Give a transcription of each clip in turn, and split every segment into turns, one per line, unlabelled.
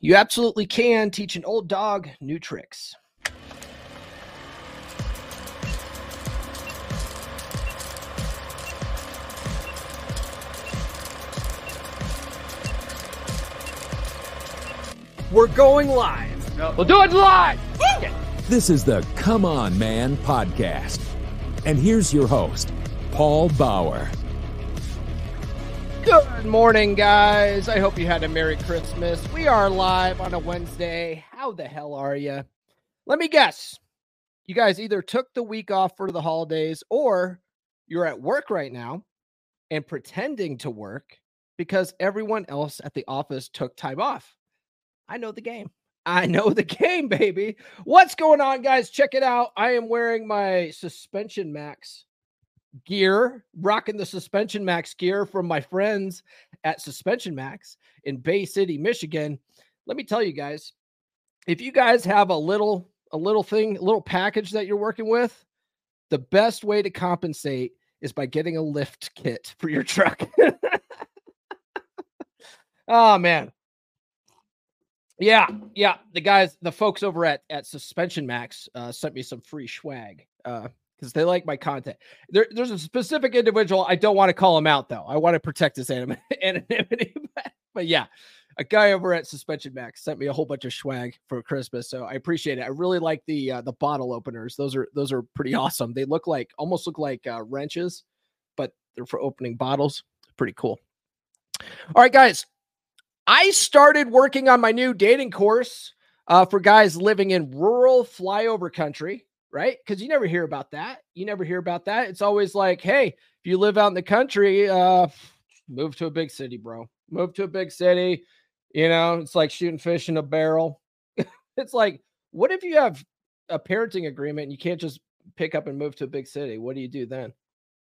You absolutely can teach an old dog new tricks. We're going live.
We'll do it live.
This is the Come On Man podcast. And here's your host, Paul Bauer.
Good morning, guys. I hope you had a Merry Christmas. We are live on a Wednesday. How the hell are you? Let me guess. You guys either took the week off for the holidays or you're at work right now and pretending to work because everyone else at the office took time off. I know the game. I know the game, baby. What's going on, guys? Check it out. I am wearing my Suspension Max gear, rocking the Suspension Max gear from my friends at Suspension Max in Bay City, Michigan. Let me tell you guys, if you guys have a little a little thing, a little package that you're working with, the best way to compensate is by getting a lift kit for your truck. oh man, yeah, yeah. The guys, the folks over at at Suspension Max uh, sent me some free swag because they like my content. There, there's a specific individual I don't want to call him out though. I want to protect his anim- anonymity. but, but yeah, a guy over at Suspension Max sent me a whole bunch of swag for Christmas, so I appreciate it. I really like the uh, the bottle openers. Those are those are pretty awesome. They look like almost look like uh, wrenches, but they're for opening bottles. Pretty cool. All right, guys. I started working on my new dating course uh, for guys living in rural flyover country, right? Because you never hear about that. You never hear about that. It's always like, hey, if you live out in the country, uh, move to a big city, bro. Move to a big city. You know, it's like shooting fish in a barrel. it's like, what if you have a parenting agreement and you can't just pick up and move to a big city? What do you do then?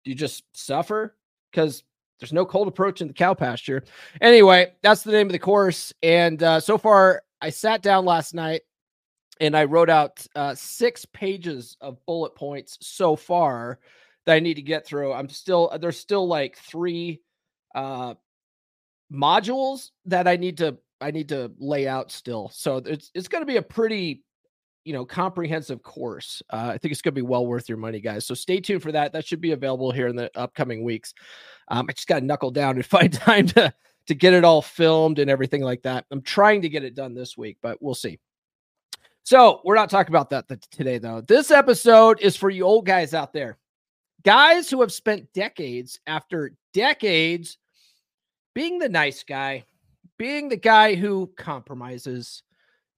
Do you just suffer? Because there's no cold approach in the cow pasture. Anyway, that's the name of the course. And uh, so far, I sat down last night and I wrote out uh, six pages of bullet points so far that I need to get through. I'm still there's still like three uh, modules that I need to I need to lay out still. So it's it's going to be a pretty you know comprehensive course. Uh, I think it's going to be well worth your money, guys. So stay tuned for that. That should be available here in the upcoming weeks. Um, I just got to knuckle down and find time to to get it all filmed and everything like that. I'm trying to get it done this week, but we'll see. So we're not talking about that today, though. This episode is for you old guys out there, guys who have spent decades after decades being the nice guy, being the guy who compromises,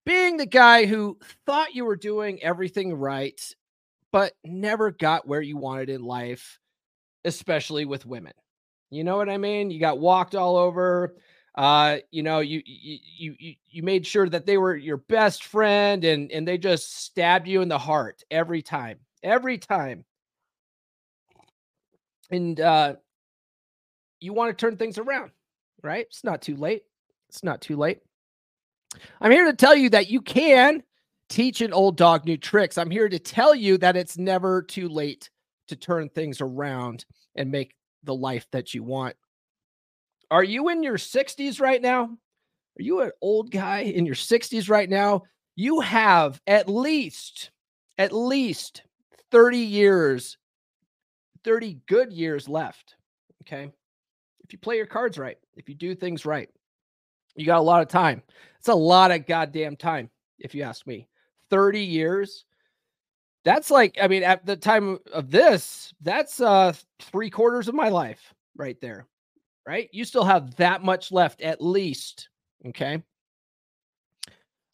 being the guy who thought you were doing everything right, but never got where you wanted in life, especially with women. You know what I mean? You got walked all over. Uh, you know, you you you you made sure that they were your best friend and and they just stabbed you in the heart every time. Every time. And uh you want to turn things around, right? It's not too late. It's not too late. I'm here to tell you that you can teach an old dog new tricks. I'm here to tell you that it's never too late to turn things around and make the life that you want. Are you in your 60s right now? Are you an old guy in your 60s right now? You have at least, at least 30 years, 30 good years left. Okay. If you play your cards right, if you do things right, you got a lot of time. It's a lot of goddamn time, if you ask me. 30 years that's like i mean at the time of this that's uh three quarters of my life right there right? You still have that much left at least okay?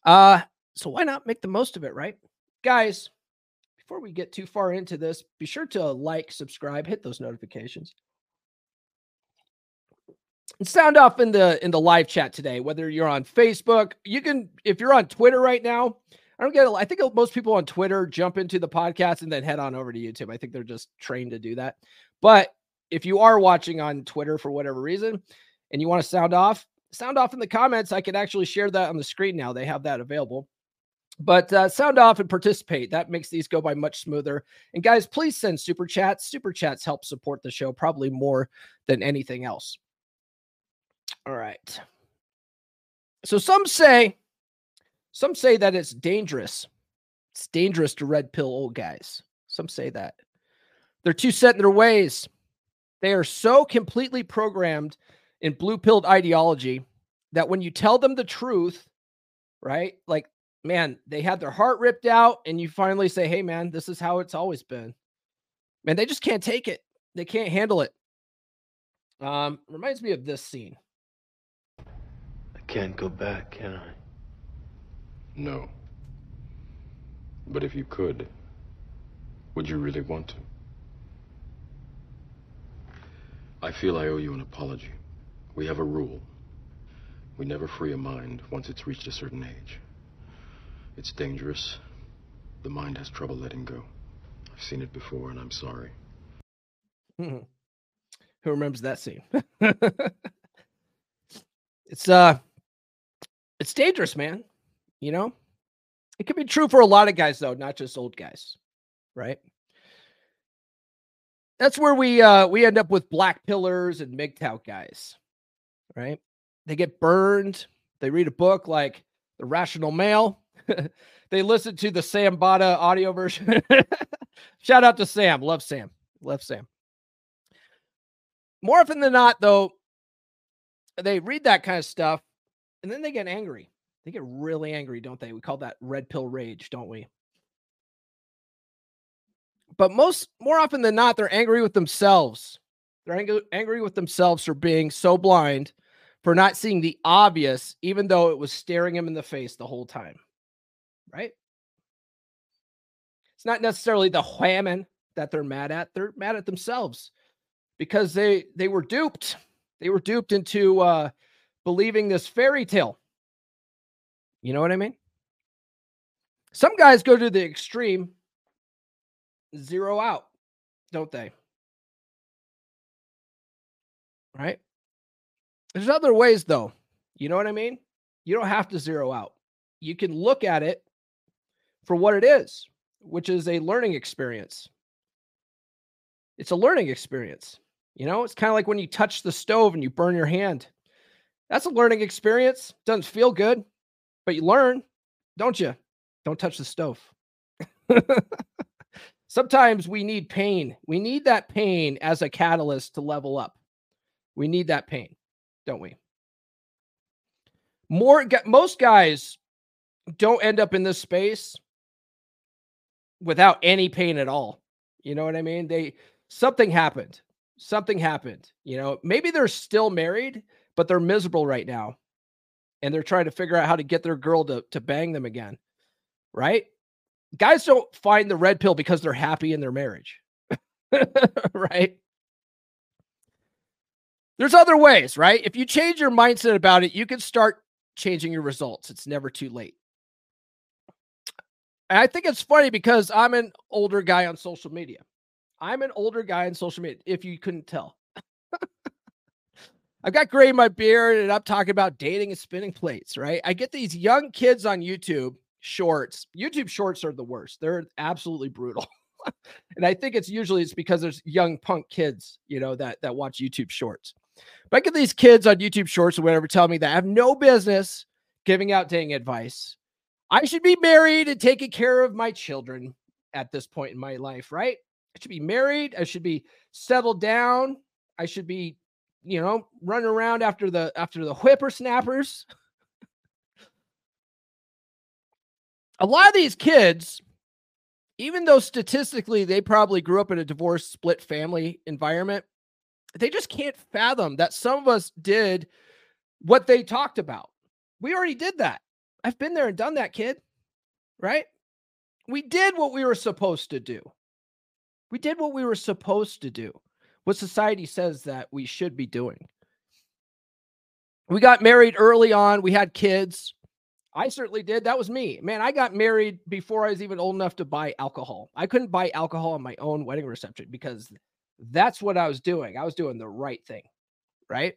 Uh so why not make the most of it right? Guys before we get too far into this be sure to like subscribe hit those notifications. And sound off in the in the live chat today whether you're on facebook. You can if you're on twitter right now i don't get i think most people on twitter jump into the podcast and then head on over to youtube. I think they're just trained to do that. But if you are watching on twitter for whatever reason and you want to sound off sound off in the comments i can actually share that on the screen now they have that available but uh, sound off and participate. That makes these go by much smoother. And guys, please send super chats. Super chats help support the show probably more than anything else. All right. So some say, some say that it's dangerous. It's dangerous to red pill old guys. Some say that. They're too set in their ways. They are so completely programmed in blue pilled ideology that when you tell them the truth, right? Like man, they had their heart ripped out, and you finally say, Hey, man, this is how it's always been. Man, they just can't take it. They can't handle it. Um, reminds me of this scene.
I can't go back, can I?
No. But if you could, would you really want to? I feel I owe you an apology. We have a rule. We never free a mind once it's reached a certain age. It's dangerous. The mind has trouble letting go. I've seen it before, and I'm sorry.
Who remembers that scene? it's uh it's dangerous, man. You know? It could be true for a lot of guys though, not just old guys. Right? That's where we uh we end up with black pillars and MGTOW guys. Right? They get burned. They read a book like The Rational Male they listen to the Sam Botta audio version. Shout out to Sam. Love Sam. Love Sam. More often than not, though, they read that kind of stuff and then they get angry. They get really angry, don't they? We call that red pill rage, don't we? But most more often than not, they're angry with themselves. They're angry, angry with themselves for being so blind, for not seeing the obvious, even though it was staring him in the face the whole time right? It's not necessarily the whammon that they're mad at. They're mad at themselves because they they were duped. They were duped into uh believing this fairy tale. You know what I mean? Some guys go to the extreme, zero out, don't they? Right? There's other ways though. You know what I mean? You don't have to zero out. You can look at it for what it is, which is a learning experience. It's a learning experience. You know, it's kind of like when you touch the stove and you burn your hand. That's a learning experience. Doesn't feel good, but you learn, don't you? Don't touch the stove. Sometimes we need pain. We need that pain as a catalyst to level up. We need that pain, don't we? More most guys don't end up in this space without any pain at all. You know what I mean? They something happened. Something happened. You know, maybe they're still married, but they're miserable right now. And they're trying to figure out how to get their girl to, to bang them again. Right? Guys don't find the red pill because they're happy in their marriage. right? There's other ways, right? If you change your mindset about it, you can start changing your results. It's never too late. And I think it's funny because I'm an older guy on social media. I'm an older guy on social media, if you couldn't tell. I've got gray in my beard and I'm talking about dating and spinning plates, right? I get these young kids on YouTube shorts. YouTube shorts are the worst. They're absolutely brutal. and I think it's usually it's because there's young punk kids, you know, that that watch YouTube shorts. But I get these kids on YouTube shorts or whatever tell me that I have no business giving out dating advice I should be married and taking care of my children at this point in my life, right? I should be married. I should be settled down. I should be, you know, running around after the after the whippersnappers. A lot of these kids, even though statistically they probably grew up in a divorced, split family environment, they just can't fathom that some of us did what they talked about. We already did that. I've been there and done that, kid. Right? We did what we were supposed to do. We did what we were supposed to do. What society says that we should be doing. We got married early on. We had kids. I certainly did. That was me. Man, I got married before I was even old enough to buy alcohol. I couldn't buy alcohol on my own wedding reception because that's what I was doing. I was doing the right thing, right?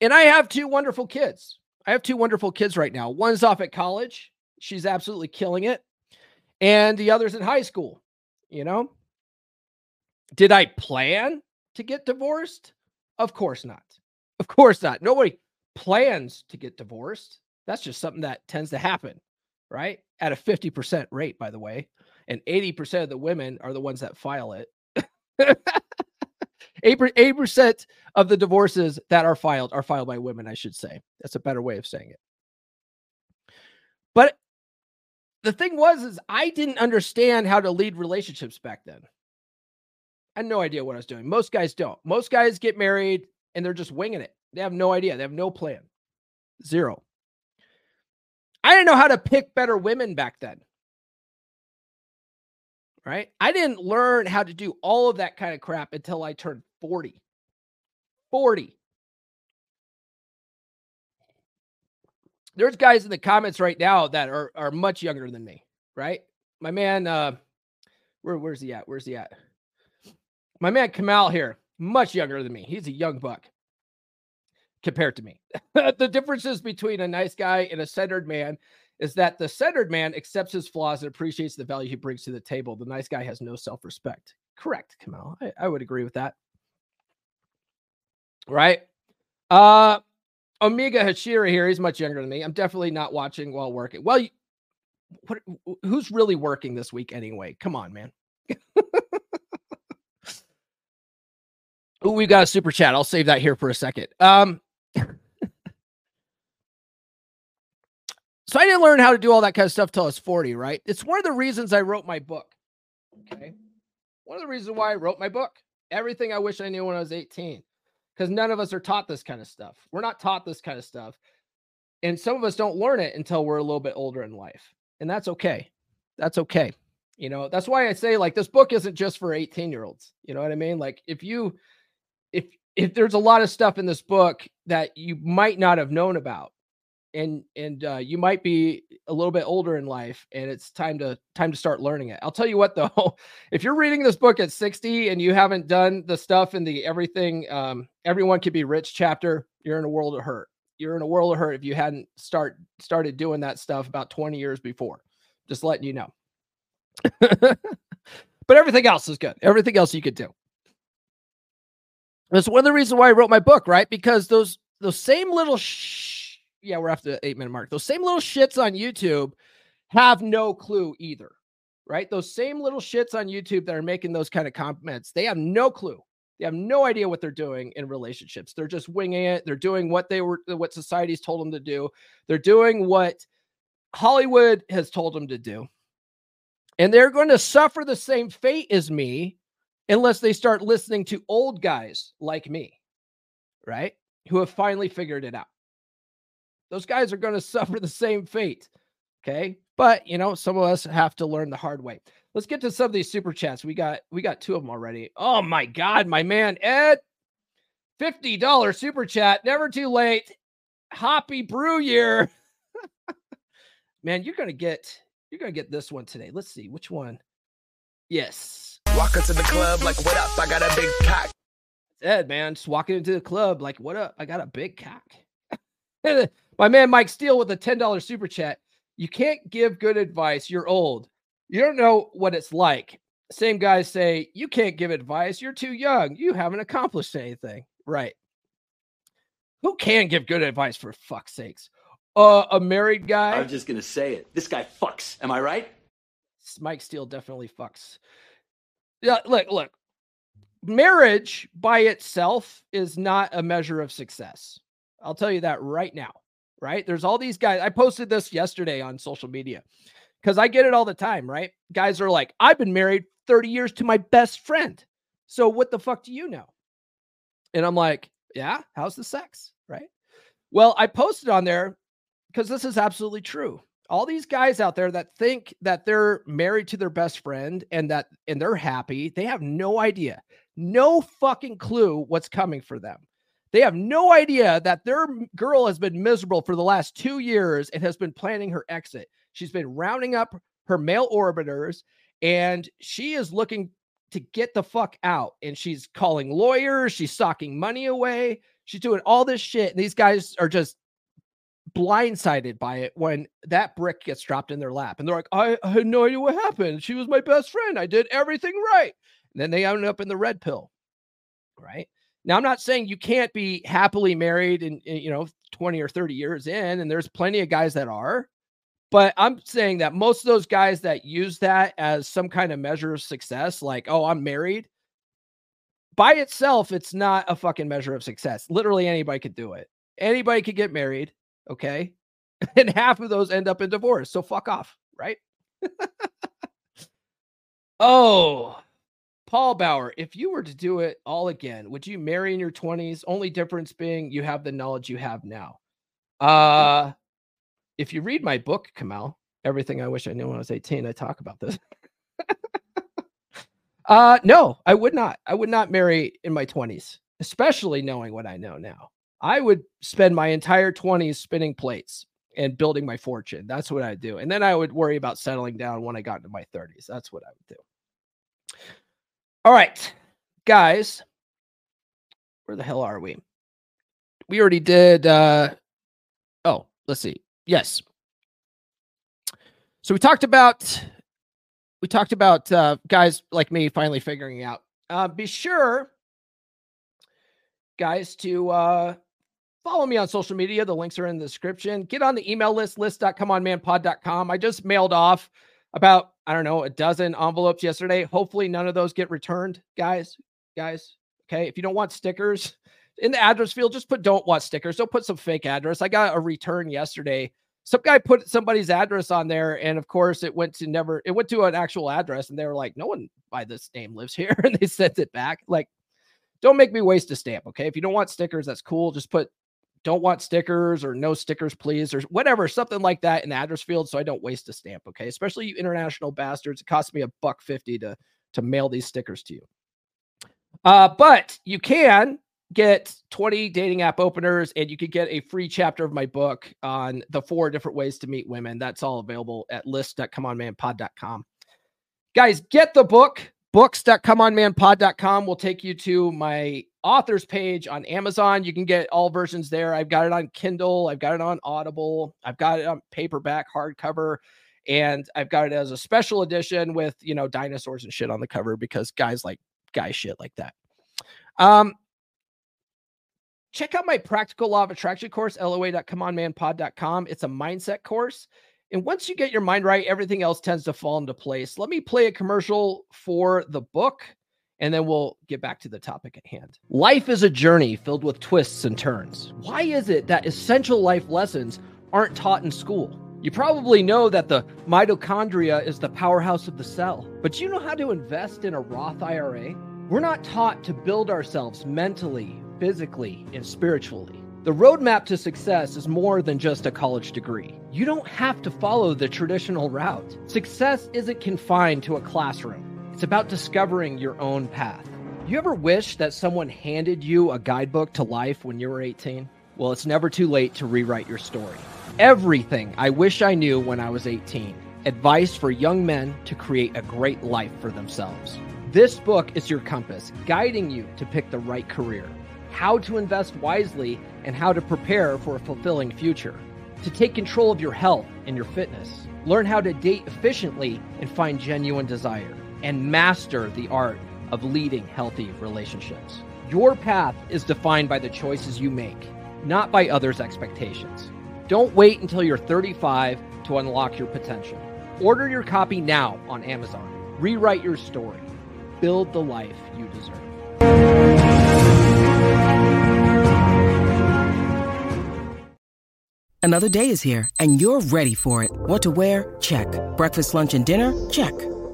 And I have two wonderful kids. I have two wonderful kids right now. One's off at college. She's absolutely killing it. And the other's in high school. You know, did I plan to get divorced? Of course not. Of course not. Nobody plans to get divorced. That's just something that tends to happen, right? At a 50% rate, by the way. And 80% of the women are the ones that file it. 8% of the divorces that are filed are filed by women, I should say. That's a better way of saying it. But the thing was is I didn't understand how to lead relationships back then. I had no idea what I was doing. Most guys don't. Most guys get married and they're just winging it. They have no idea. They have no plan. Zero. I didn't know how to pick better women back then. Right? I didn't learn how to do all of that kind of crap until I turned 40. 40. There's guys in the comments right now that are are much younger than me, right? My man uh where where's he at? Where's he at? My man Kamal here, much younger than me. He's a young buck compared to me. the differences between a nice guy and a centered man is that the centered man accepts his flaws and appreciates the value he brings to the table. The nice guy has no self respect. Correct, Kamal. I, I, would agree with that. Right? Uh, Omega Hashira here. He's much younger than me. I'm definitely not watching while working. Well, you, what, who's really working this week anyway? Come on, man. Oh, we got a super chat. I'll save that here for a second. Um, so I didn't learn how to do all that kind of stuff till I was 40, right? It's one of the reasons I wrote my book. Okay. One of the reasons why I wrote my book. Everything I wish I knew when I was 18. Because none of us are taught this kind of stuff. We're not taught this kind of stuff. And some of us don't learn it until we're a little bit older in life. And that's okay. That's okay. You know, that's why I say like this book isn't just for 18 year olds. You know what I mean? Like if you if if there's a lot of stuff in this book that you might not have known about and and uh, you might be a little bit older in life and it's time to time to start learning it. I'll tell you what though if you're reading this book at 60 and you haven't done the stuff in the everything um, everyone could be rich chapter you're in a world of hurt. You're in a world of hurt if you hadn't start started doing that stuff about 20 years before. Just letting you know. But everything else is good. Everything else you could do that's one of the reasons why I wrote my book, right? Because those those same little sh- yeah, we're after the eight minute mark. Those same little shits on YouTube have no clue either, right? Those same little shits on YouTube that are making those kind of comments, they have no clue. They have no idea what they're doing in relationships. They're just winging it. They're doing what they were, what society's told them to do. They're doing what Hollywood has told them to do. And they're going to suffer the same fate as me unless they start listening to old guys like me, right? Who have finally figured it out. Those guys are going to suffer the same fate. Okay. But, you know, some of us have to learn the hard way. Let's get to some of these super chats. We got we got two of them already. Oh my god, my man Ed. $50 super chat. Never too late. Happy brew year. man, you're going to get you're going to get this one today. Let's see which one. Yes. Walk into the club like, what up? I got a big cock. Ed, man, just walking into the club like, what up? I got a big cock. My man Mike Steele with a $10 super chat. You can't give good advice. You're old. You don't know what it's like. Same guys say, you can't give advice. You're too young. You haven't accomplished anything. Right. Who can give good advice for fuck's sakes? Uh, a married guy.
I'm just going to say it. This guy fucks. Am I right?
Mike Steele definitely fucks. Yeah, look, look. Marriage by itself is not a measure of success. I'll tell you that right now. Right? There's all these guys. I posted this yesterday on social media because I get it all the time, right? Guys are like, I've been married 30 years to my best friend. So what the fuck do you know? And I'm like, yeah, how's the sex? Right. Well, I posted on there because this is absolutely true all these guys out there that think that they're married to their best friend and that and they're happy they have no idea no fucking clue what's coming for them They have no idea that their girl has been miserable for the last two years and has been planning her exit. She's been rounding up her male orbiters and she is looking to get the fuck out. And she's calling lawyers, she's socking money away, she's doing all this shit. And these guys are just blindsided by it when that brick gets dropped in their lap. And they're like, I, I had no idea what happened. She was my best friend. I did everything right. And then they end up in the red pill. Right. Now, I'm not saying you can't be happily married and, eh, you know, 20 or 30 years in, and there's plenty of guys that are. But I'm saying that most of those guys that use that as some kind of measure of success, like, oh, I'm married, by itself, it's not a fucking measure of success. Literally anybody could do it. Anybody could get married. Okay. And half of those end up in divorce. So fuck off. Right. oh, Paul Bauer, if you were to do it all again, would you marry in your 20s? Only difference being you have the knowledge you have now. Uh, if you read my book, Kamal, Everything I Wish I Knew When I Was 18, I talk about this. uh, no, I would not. I would not marry in my 20s, especially knowing what I know now. I would spend my entire 20s spinning plates and building my fortune. That's what I do. And then I would worry about settling down when I got into my 30s. That's what I would do. All right, guys. Where the hell are we? We already did uh oh, let's see. Yes. So we talked about we talked about uh guys like me finally figuring out. Uh be sure guys to uh Follow me on social media. The links are in the description. Get on the email list, list.comeonmanpod.com. I just mailed off about, I don't know, a dozen envelopes yesterday. Hopefully, none of those get returned, guys. Guys, okay. If you don't want stickers in the address field, just put don't want stickers. Don't put some fake address. I got a return yesterday. Some guy put somebody's address on there, and of course, it went to never, it went to an actual address, and they were like, no one by this name lives here. And they sent it back. Like, don't make me waste a stamp. Okay. If you don't want stickers, that's cool. Just put don't want stickers or no stickers, please, or whatever, something like that in the address field so I don't waste a stamp. Okay. Especially you international bastards. It costs me a buck 50 to, to mail these stickers to you. Uh, but you can get 20 dating app openers and you could get a free chapter of my book on the four different ways to meet women. That's all available at list.comeonmanpod.com. Guys, get the book. Books.comeonmanpod.com will take you to my author's page on Amazon. You can get all versions there. I've got it on Kindle, I've got it on Audible, I've got it on paperback, hardcover, and I've got it as a special edition with, you know, dinosaurs and shit on the cover because guys like guy shit like that. Um, check out my practical law of attraction course, loa.comeonmanpod.com. It's a mindset course. And once you get your mind right, everything else tends to fall into place. Let me play a commercial for the book and then we'll get back to the topic at hand. Life is a journey filled with twists and turns. Why is it that essential life lessons aren't taught in school? You probably know that the mitochondria is the powerhouse of the cell, but you know how to invest in a Roth IRA? We're not taught to build ourselves mentally, physically, and spiritually. The roadmap to success is more than just a college degree. You don't have to follow the traditional route. Success isn't confined to a classroom. It's about discovering your own path. You ever wish that someone handed you a guidebook to life when you were 18? Well, it's never too late to rewrite your story. Everything I wish I knew when I was 18. Advice for young men to create a great life for themselves. This book is your compass, guiding you to pick the right career, how to invest wisely, and how to prepare for a fulfilling future. To take control of your health and your fitness. Learn how to date efficiently and find genuine desire and master the art of leading healthy relationships. Your path is defined by the choices you make, not by others' expectations. Don't wait until you're 35 to unlock your potential. Order your copy now on Amazon. Rewrite your story. Build the life you deserve.
Another day is here, and you're ready for it. What to wear? Check. Breakfast, lunch, and dinner? Check.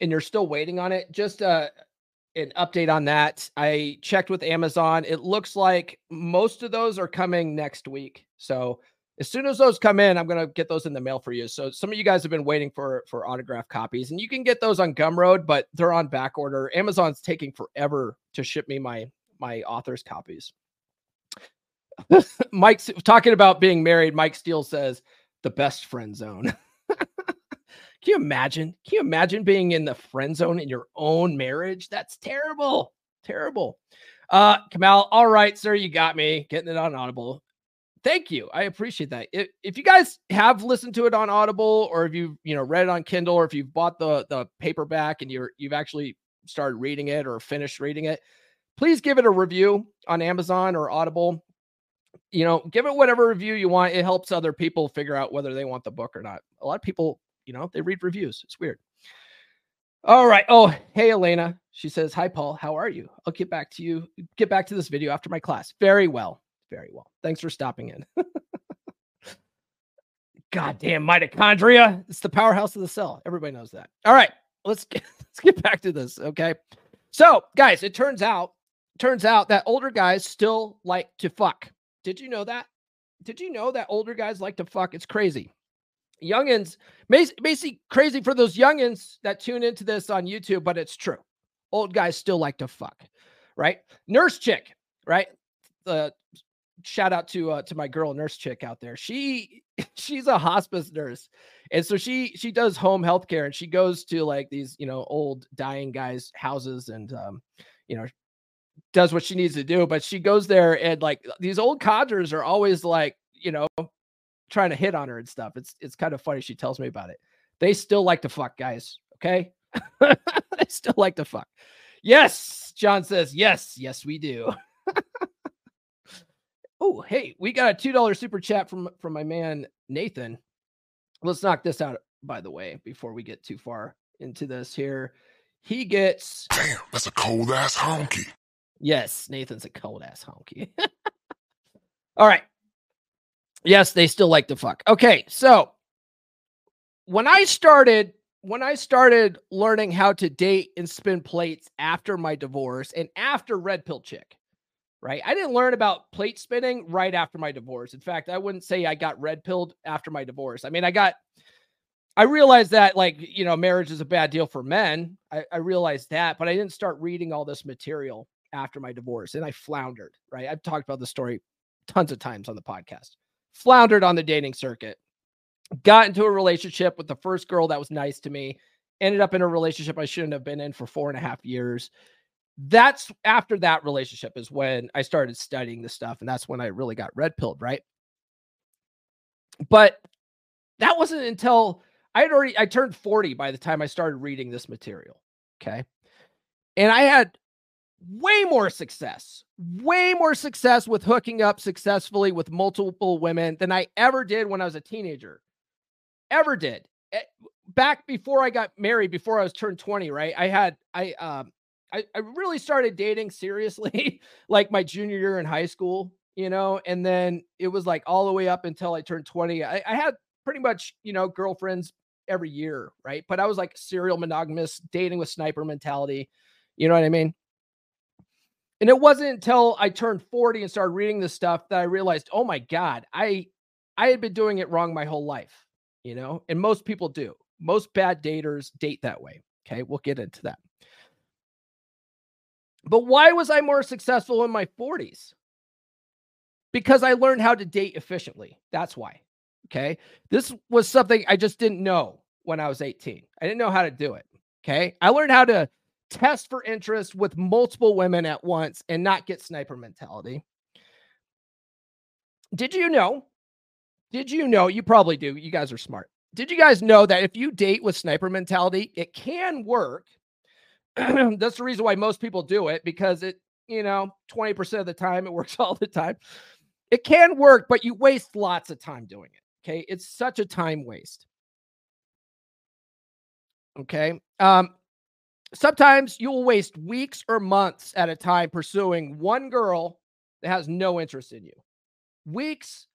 and you're still waiting on it, just uh an update on that. I checked with Amazon. It looks like most of those are coming next week. So as soon as those come in, I'm gonna get those in the mail for you. So some of you guys have been waiting for for autograph copies, and you can get those on Gumroad, but they're on back order. Amazon's taking forever to ship me my my author's copies. Mike's talking about being married. Mike Steele says the best friend zone. Can you imagine? Can you imagine being in the friend zone in your own marriage? That's terrible. Terrible. Uh, Kamal, all right, sir, you got me getting it on Audible. Thank you. I appreciate that. If, if you guys have listened to it on Audible or if you've, you know read it on Kindle or if you've bought the the paperback and you're you've actually started reading it or finished reading it, please give it a review on Amazon or Audible. You know, give it whatever review you want. It helps other people figure out whether they want the book or not. A lot of people you know, they read reviews. It's weird. All right. Oh, hey, Elena. She says, Hi, Paul. How are you? I'll get back to you, get back to this video after my class. Very well. Very well. Thanks for stopping in. Goddamn mitochondria. It's the powerhouse of the cell. Everybody knows that. All right. Let's get, let's get back to this. Okay. So, guys, it turns out, turns out that older guys still like to fuck. Did you know that? Did you know that older guys like to fuck? It's crazy youngins basically crazy for those youngins that tune into this on YouTube, but it's true. Old guys still like to fuck, right? Nurse chick, right? The shout out to uh, to my girl nurse chick out there. She she's a hospice nurse, and so she she does home health care, and she goes to like these you know old dying guys' houses, and um, you know does what she needs to do. But she goes there, and like these old codgers are always like you know trying to hit on her and stuff. It's it's kind of funny. She tells me about it. They still like to fuck, guys. Okay, they still like to fuck. Yes, John says yes. Yes, we do. oh, hey, we got a two dollar super chat from from my man Nathan. Let's knock this out. By the way, before we get too far into this here, he gets.
Damn, that's a cold ass honky.
Yes, Nathan's a cold ass honky. All right. Yes, they still like to fuck. Okay, so when I started when I started learning how to date and spin plates after my divorce and after Red Pill Chick, right? I didn't learn about plate spinning right after my divorce. In fact, I wouldn't say I got red pilled after my divorce. I mean, I got I realized that like, you know, marriage is a bad deal for men. I, I realized that, but I didn't start reading all this material after my divorce and I floundered, right? I've talked about the story tons of times on the podcast floundered on the dating circuit. Got into a relationship with the first girl that was nice to me. Ended up in a relationship I shouldn't have been in for four and a half years. That's after that relationship is when I started studying this stuff. And that's when I really got red pilled, right? But that wasn't until I had already I turned 40 by the time I started reading this material. Okay. And I had way more success, way more success with hooking up successfully with multiple women than I ever did when I was a teenager. Ever did. Eh, back before I got married, before I was turned 20, right? I had I um I, I really started dating seriously like my junior year in high school, you know, and then it was like all the way up until I turned 20. I, I had pretty much, you know, girlfriends every year, right? But I was like serial monogamous, dating with sniper mentality. You know what I mean? And it wasn't until I turned 40 and started reading this stuff that I realized, oh my God, I I had been doing it wrong my whole life, you know, and most people do. Most bad daters date that way. Okay, we'll get into that. But why was I more successful in my 40s? Because I learned how to date efficiently. That's why. Okay. This was something I just didn't know when I was 18. I didn't know how to do it. Okay. I learned how to test for interest with multiple women at once and not get sniper mentality. Did you know? Did you know? You probably do. You guys are smart. Did you guys know that if you date with sniper mentality, it can work? That's the reason why most people do it because it, you know, 20% of the time it works all the time. It can work, but you waste lots of time doing it. Okay. It's such a time waste. Okay. Um, sometimes you'll waste weeks or months at a time pursuing one girl that has no interest in you. Weeks,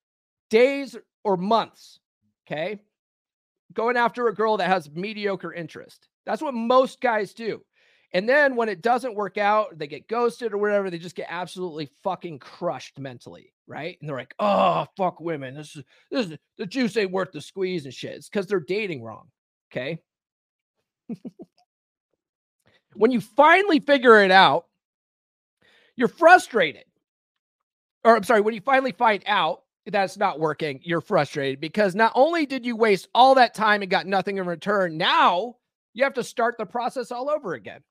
days, or months. Okay. Going after a girl that has mediocre interest. That's what most guys do. And then when it doesn't work out, they get ghosted or whatever, they just get absolutely fucking crushed mentally, right? And they're like, "Oh, fuck women. This is this is the juice ain't worth the squeeze and shit." It's because they're dating wrong. Okay. when you finally figure it out, you're frustrated. Or I'm sorry, when you finally find out that's not working, you're frustrated because not only did you waste all that time and got nothing in return, now you have to start the process all over again.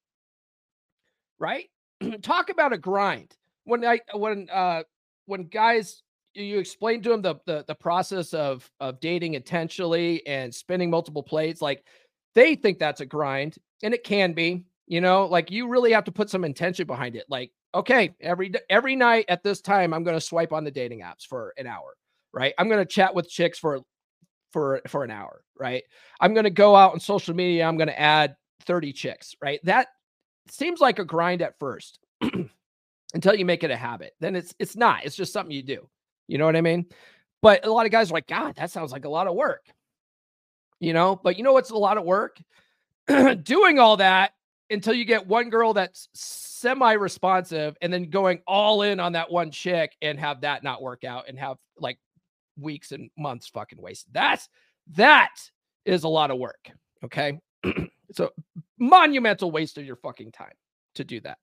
Right? Talk about a grind. When I when uh when guys you explain to them the, the the process of of dating intentionally and spinning multiple plates, like they think that's a grind, and it can be. You know, like you really have to put some intention behind it. Like, okay, every every night at this time, I'm going to swipe on the dating apps for an hour, right? I'm going to chat with chicks for for for an hour, right? I'm going to go out on social media. I'm going to add 30 chicks, right? That seems like a grind at first until you make it a habit. Then it's it's not. It's just something you do. You know what I mean? But a lot of guys are like, God, that sounds like a lot of work. You know, but you know what's a lot of work? Doing all that until you get one girl that's semi-responsive and then going all in on that one chick and have that not work out and have like weeks and months fucking wasted. That's that is a lot of work. Okay. so monumental waste of your fucking time to do that.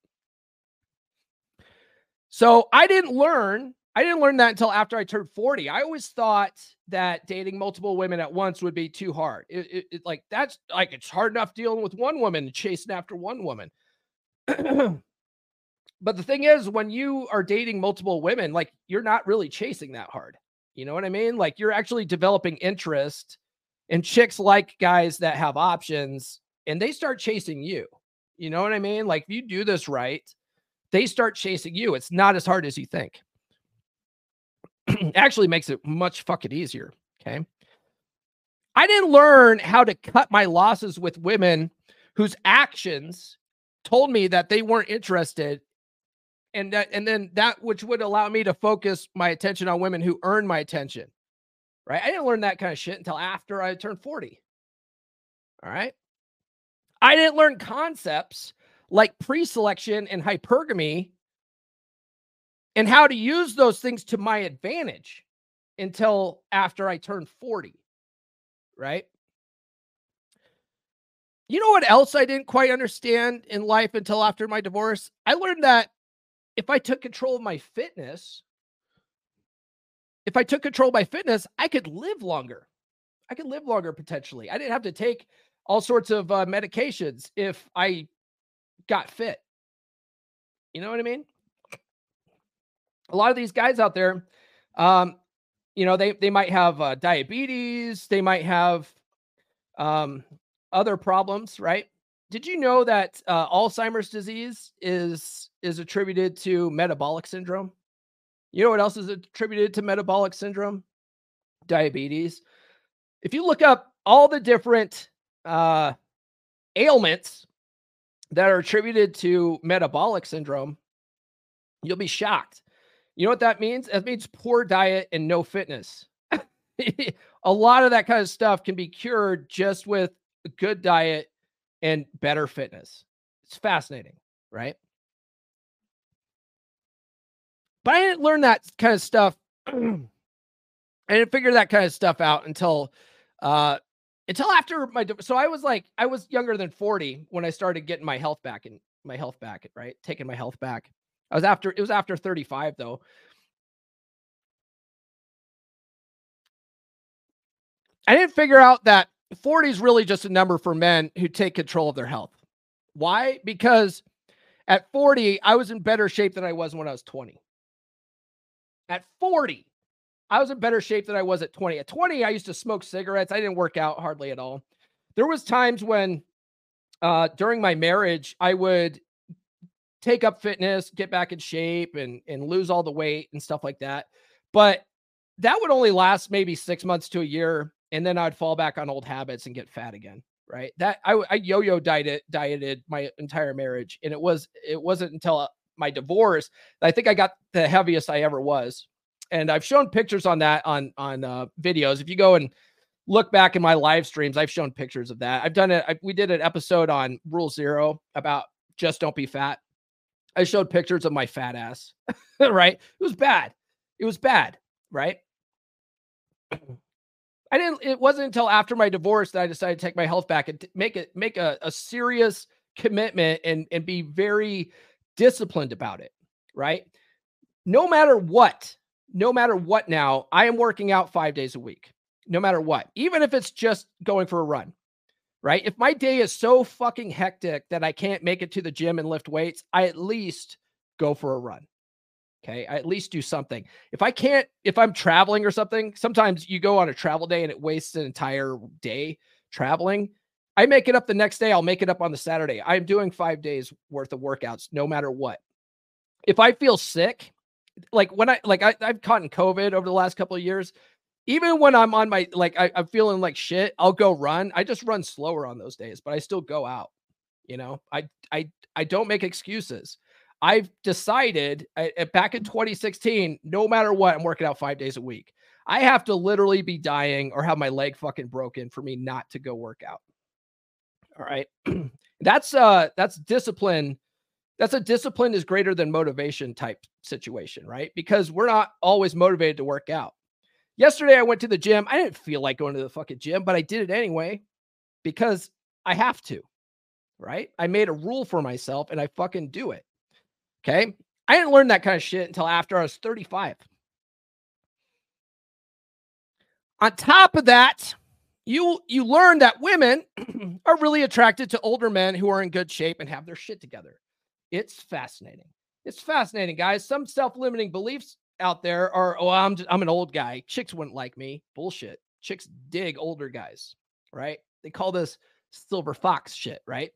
So I didn't learn I didn't learn that until after I turned 40. I always thought that dating multiple women at once would be too hard. It, it, it like that's like it's hard enough dealing with one woman and chasing after one woman. but the thing is, when you are dating multiple women, like you're not really chasing that hard. You know what I mean? Like you're actually developing interest, and chicks like guys that have options, and they start chasing you. You know what I mean? Like if you do this right, they start chasing you. It's not as hard as you think. actually makes it much fucking easier. Okay. I didn't learn how to cut my losses with women whose actions told me that they weren't interested and that and then that which would allow me to focus my attention on women who earn my attention. Right? I didn't learn that kind of shit until after I turned 40. All right? I didn't learn concepts like pre-selection and hypergamy and how to use those things to my advantage until after I turned 40. Right. You know what else I didn't quite understand in life until after my divorce? I learned that if I took control of my fitness, if I took control of my fitness, I could live longer. I could live longer potentially. I didn't have to take all sorts of uh, medications if I got fit. You know what I mean? A lot of these guys out there, um, you know, they they might have uh, diabetes, they might have um, other problems, right? Did you know that uh, Alzheimer's disease is is attributed to metabolic syndrome? You know what else is attributed to metabolic syndrome? Diabetes. If you look up all the different uh, ailments that are attributed to metabolic syndrome, you'll be shocked. You know what that means? That means poor diet and no fitness. a lot of that kind of stuff can be cured just with a good diet and better fitness. It's fascinating, right? But I didn't learn that kind of stuff. I didn't figure that kind of stuff out until uh until after my so I was like I was younger than 40 when I started getting my health back and my health back, right? Taking my health back. I was after it was after 35 though. I didn't figure out that 40 is really just a number for men who take control of their health. Why? Because at 40, I was in better shape than I was when I was 20. At 40, I was in better shape than I was at 20. At 20, I used to smoke cigarettes. I didn't work out hardly at all. There was times when uh, during my marriage, I would take up fitness, get back in shape and and lose all the weight and stuff like that. But that would only last maybe 6 months to a year and then I'd fall back on old habits and get fat again. right? That I, I yo-yo dieted dieted my entire marriage, and it was it wasn't until uh, my divorce that I think I got the heaviest I ever was. And I've shown pictures on that on on uh, videos. If you go and look back in my live streams, I've shown pictures of that. I've done it. We did an episode on Rule Zero about just don't be fat. I showed pictures of my fat ass, right? It was bad. It was bad, right? I didn't. It wasn't until after my divorce that I decided to take my health back and t- make it make a, a serious commitment and and be very disciplined about it. Right. No matter what, no matter what. Now I am working out five days a week. No matter what, even if it's just going for a run. Right. If my day is so fucking hectic that I can't make it to the gym and lift weights, I at least go for a run. Okay. I at least do something. If I can't, if I'm traveling or something, sometimes you go on a travel day and it wastes an entire day traveling. I make it up the next day. I'll make it up on the Saturday. I'm doing five days worth of workouts no matter what. If I feel sick, like when I, like I, I've caught in COVID over the last couple of years, even when I'm on my, like I, I'm feeling like shit, I'll go run. I just run slower on those days, but I still go out. You know, I, I, I don't make excuses. I've decided uh, back in 2016, no matter what, I'm working out five days a week. I have to literally be dying or have my leg fucking broken for me not to go work out. All right. that's uh that's discipline. That's a discipline is greater than motivation type situation, right? Because we're not always motivated to work out. Yesterday I went to the gym. I didn't feel like going to the fucking gym, but I did it anyway because I have to. Right? I made a rule for myself and I fucking do it. Okay. I didn't learn that kind of shit until after I was 35. On top of that, you you learn that women are really attracted to older men who are in good shape and have their shit together. It's fascinating. It's fascinating, guys. Some self-limiting beliefs out there are, oh, I'm just, I'm an old guy. Chicks wouldn't like me. Bullshit. Chicks dig older guys, right? They call this silver fox shit, right?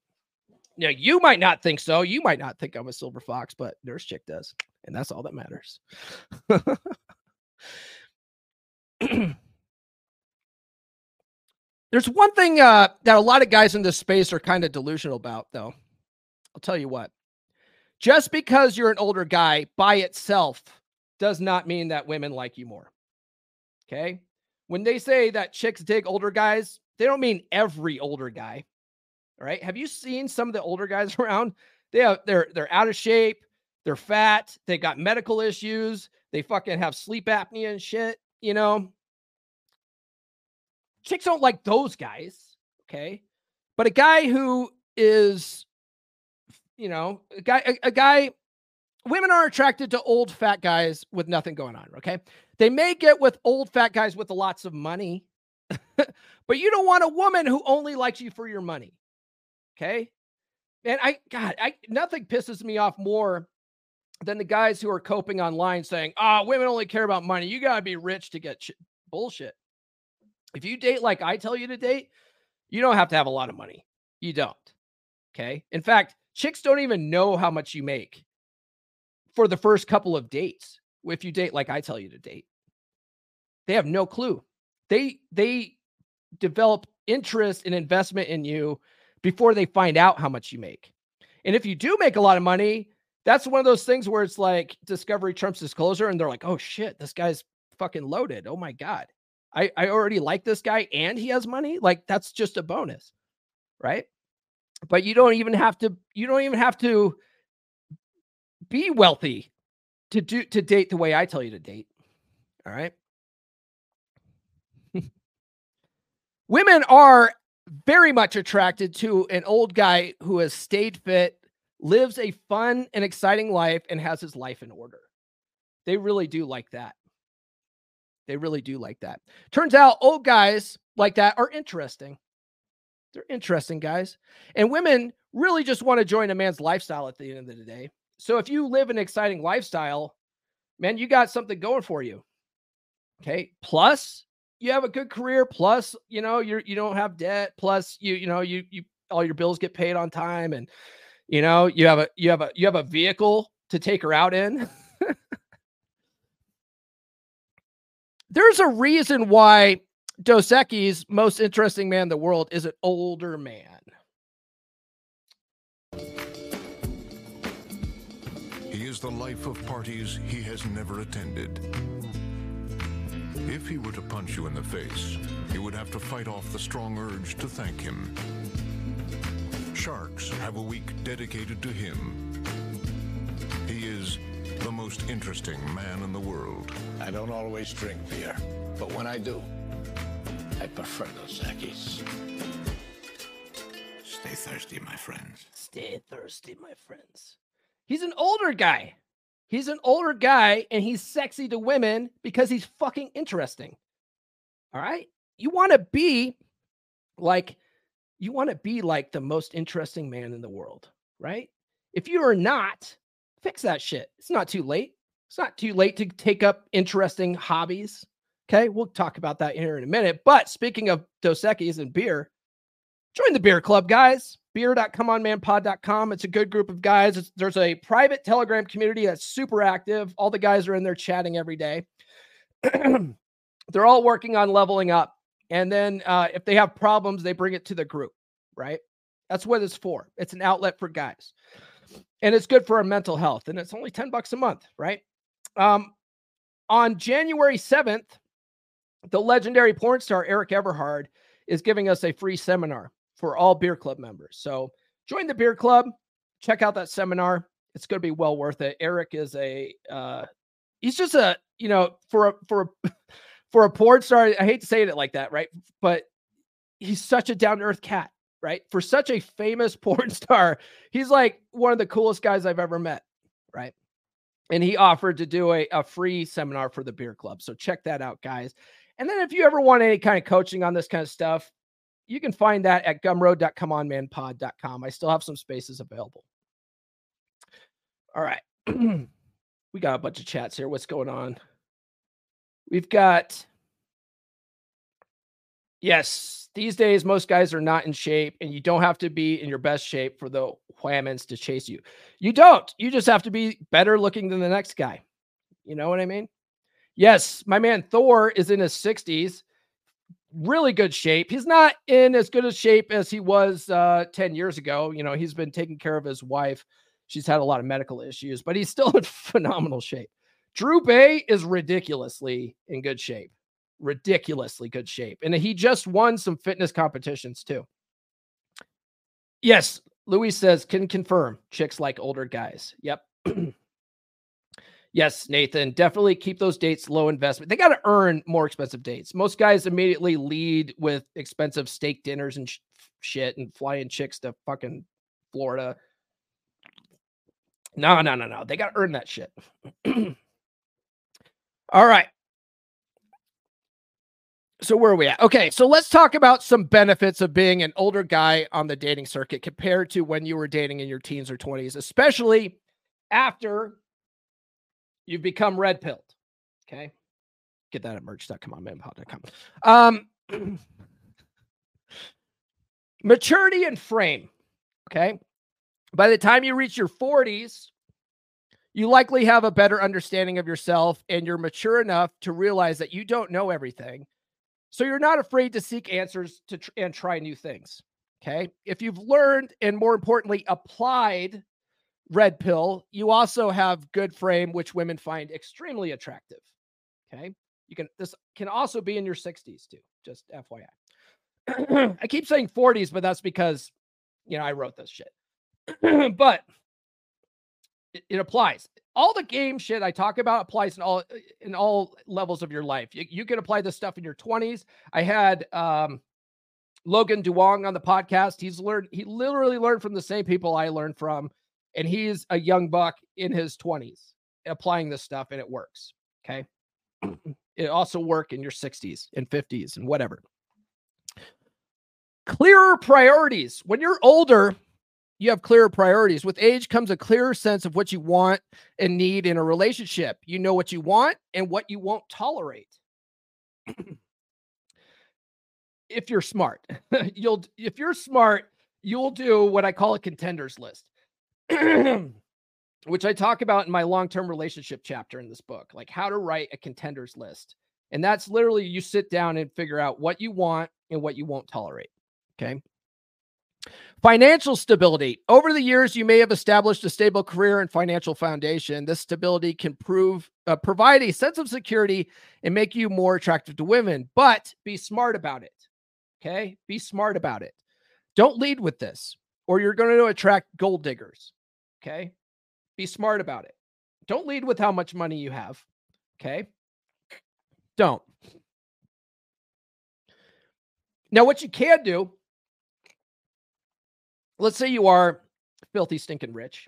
Now, you might not think so. You might not think I'm a silver fox, but Nurse Chick does. And that's all that matters. There's one thing uh, that a lot of guys in this space are kind of delusional about, though. I'll tell you what. Just because you're an older guy by itself does not mean that women like you more. Okay. When they say that chicks dig older guys, they don't mean every older guy. All right. Have you seen some of the older guys around? They have they're they're out of shape, they're fat, they got medical issues, they fucking have sleep apnea and shit, you know. Chicks don't like those guys, okay? But a guy who is you know, a guy a, a guy women are attracted to old fat guys with nothing going on, okay? They may get with old fat guys with lots of money, but you don't want a woman who only likes you for your money. Okay. And I, God, I, nothing pisses me off more than the guys who are coping online saying, ah, oh, women only care about money. You got to be rich to get sh-. bullshit. If you date like I tell you to date, you don't have to have a lot of money. You don't. Okay. In fact, chicks don't even know how much you make for the first couple of dates if you date like I tell you to date. They have no clue. They they develop interest and investment in you before they find out how much you make. And if you do make a lot of money, that's one of those things where it's like discovery trumps disclosure and they're like, oh shit, this guy's fucking loaded. Oh my God. I, I already like this guy and he has money. Like that's just a bonus. Right. But you don't even have to, you don't even have to be wealthy to do to date the way I tell you to date. All right. Women are very much attracted to an old guy who has stayed fit, lives a fun and exciting life, and has his life in order. They really do like that. They really do like that. Turns out old guys like that are interesting. They're interesting guys. And women really just want to join a man's lifestyle at the end of the day. So if you live an exciting lifestyle, man, you got something going for you. Okay. Plus, you have a good career plus you know you're you don't have debt plus you you know you you all your bills get paid on time and you know you have a you have a you have a vehicle to take her out in there's a reason why Dos Equis' most interesting man in the world is an older man.
Is the life of parties he has never attended. If he were to punch you in the face, you would have to fight off the strong urge to thank him. Sharks have a week dedicated to him. He is the most interesting man in the world.
I don't always drink beer, but when I do, I prefer Dos Equis. Stay thirsty, my friends.
Stay thirsty, my friends. He's an older guy. He's an older guy and he's sexy to women because he's fucking interesting. All right? You want to be like you want to be like the most interesting man in the world, right? If you are not, fix that shit. It's not too late. It's not too late to take up interesting hobbies. Okay, we'll talk about that here in a minute. But speaking of Dos Equis and beer, join the beer club, guys. Beer.comeonmanpod.com. It's a good group of guys. It's, there's a private Telegram community that's super active. All the guys are in there chatting every day. They're all working on leveling up. And then uh, if they have problems, they bring it to the group, right? That's what it's for. It's an outlet for guys. And it's good for our mental health. And it's only 10 bucks a month, right? Um, on January 7th, the legendary porn star Erik Everhard is giving us a free seminar for all beer club members. So join the beer club, check out that seminar. It's going to be well worth it. Erik is a uh he's just a, you know, for a for a for a porn star, I hate to say it like that, right? But he's such a down to earth cat, right? For such a famous porn star, he's like one of the coolest guys I've ever met, right? And he offered to do a, a free seminar for the beer club. So check that out, guys. And then if you ever want any kind of coaching on this kind of stuff, you can find that at gumroad.comeonmanpod.com. I still have some spaces available. All right. we got a bunch of chats here. What's going on? We've got, yes, these days, most guys are not in shape, and you don't have to be in your best shape for the whammons to chase you. You don't. You just have to be better looking than the next guy. You know what I mean? Yes, my man Thor is in his 60s. Really good shape. He's not in as good a shape as he was uh, 10 years ago. You know, he's been taking care of his wife. She's had a lot of medical issues, but he's still in phenomenal shape. Drew Baye is ridiculously in good shape. Ridiculously good shape. And he just won some fitness competitions too. Yes, Louis says, can confirm chicks like older guys. Yep. Yes, Nathan, definitely keep those dates low investment. They got to earn more expensive dates. Most guys immediately lead with expensive steak dinners and sh- shit and flying chicks to fucking Florida. No, no, no, no. They got to earn that shit. All right. So where are we at? Okay, so let's talk about some benefits of being an older guy on the dating circuit compared to when you were dating in your teens or 20s, especially after you've become red pilled. Okay. Get that at merch.comeonmanpod.com. Um maturity and frame. Okay. By the time you reach your 40s, you likely have a better understanding of yourself and you're mature enough to realize that you don't know everything. So you're not afraid to seek answers to tr- and try new things. Okay. If you've learned and more importantly, applied red pill, you also have good frame, which women find extremely attractive. Okay. You can, this can also be in your 60s too, just FYI. I keep saying 40s, but that's because, you know, I wrote this shit. but it, it, applies. All the game shit I talk about applies in all in all levels of your life. You, you can apply this stuff in your 20s. I had um, Logan Duong on the podcast. He's learned, he literally learned from the same people I learned from and he's a young buck in his 20s applying this stuff and it works okay? Mm. It also work in your 60s and 50s and whatever. Clearer priorities. When you're older you have clearer priorities. With age comes a clearer sense of what you want and need in a relationship. You know what you want and what you won't tolerate. If you're smart. You'll if you're smart you'll do what i call a contenders list which I talk about in my long term relationship chapter in this book, like how to write a contenders list And that's literally you sit down and figure out what you want and what you won't tolerate. Okay. Financial stability. Over the years, you may have established a stable career and financial foundation. This stability can prove uh, provide a sense of security and make you more attractive to women, but be smart about it. Okay? Be smart about it. Don't lead with this or you're going to attract gold diggers. Okay? Be smart about it. Don't lead with how much money you have. Okay? Don't. Now, what you can do let's say you are filthy stinking rich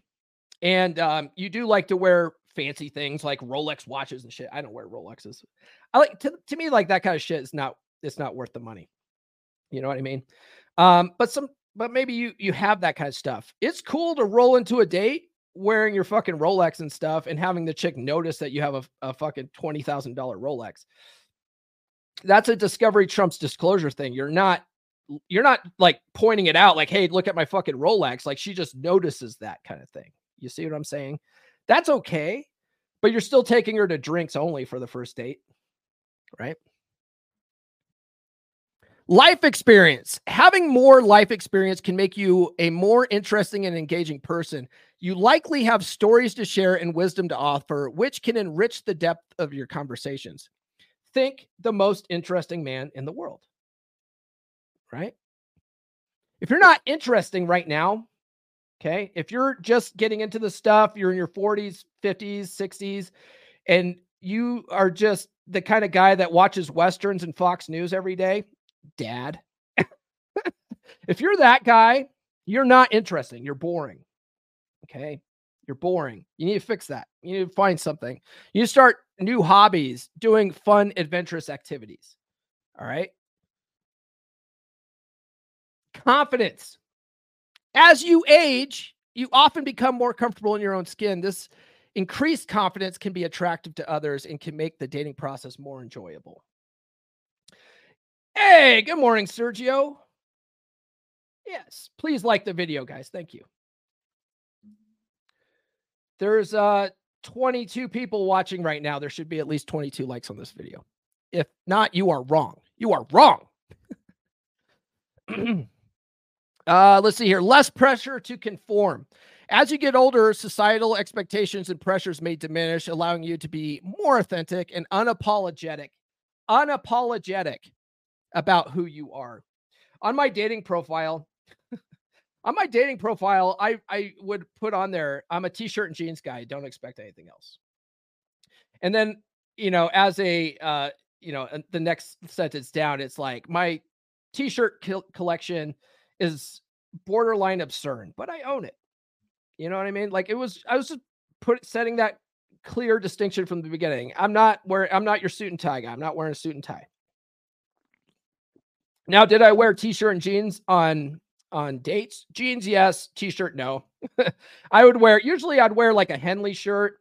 and um, you do like to wear fancy things like Rolex watches and shit. I don't wear Rolexes. I like to, to me like that kind of shit is not it's not worth the money. You know what I mean? Um, but some but maybe you you have that kind of stuff. It's cool to roll into a date wearing your fucking Rolex and stuff and having the chick notice that you have a, a fucking $20,000 Rolex. That's a discovery trumps disclosure thing. You're not you're not like pointing it out like, hey, look at my fucking Rolex. Like she just notices that kind of thing. You see what I'm saying? That's okay, but you're still taking her to drinks only for the first date, right? Life experience. Having more life experience can make you a more interesting and engaging person. You likely have stories to share and wisdom to offer, which can enrich the depth of your conversations. Think the most interesting man in the world right? If you're not interesting right now, okay, if you're just getting into the stuff, you're in your 40s, 50s, 60s, and you are just the kind of guy that watches Westerns and Fox News every day, dad. if you're that guy, you're not interesting. You're boring. Okay. You're boring. You need to fix that. You need to find something. You start new hobbies, doing fun, adventurous activities. All right confidence. As you age, you often become more comfortable in your own skin. This increased confidence can be attractive to others and can make the dating process more enjoyable. Hey, good morning, Sergio. Yes, please like the video, guys. Thank you. There's uh 22 people watching right now. There should be at least 22 likes on this video. If not, you are wrong. You are wrong. Uh, let's see here. Less pressure to conform. As you get older, societal expectations and pressures may diminish, allowing you to be more authentic and unapologetic. Unapologetic about who you are. On my dating profile, on my dating profile, I, I would put on there, I'm a t-shirt and jeans guy. Don't expect anything else. And then, you know, as a, uh, you know, the next sentence down, it's like my t-shirt collection is borderline absurd, but I own it. You know what I mean? Like it was, I was just put setting that clear distinction from the beginning. I'm not wearing, I'm not your suit and tie guy. I'm not wearing a suit and tie. Now, did I wear t-shirt and jeans on on dates? Jeans, yes. T-shirt, no. I would wear usually I'd wear like a Henley shirt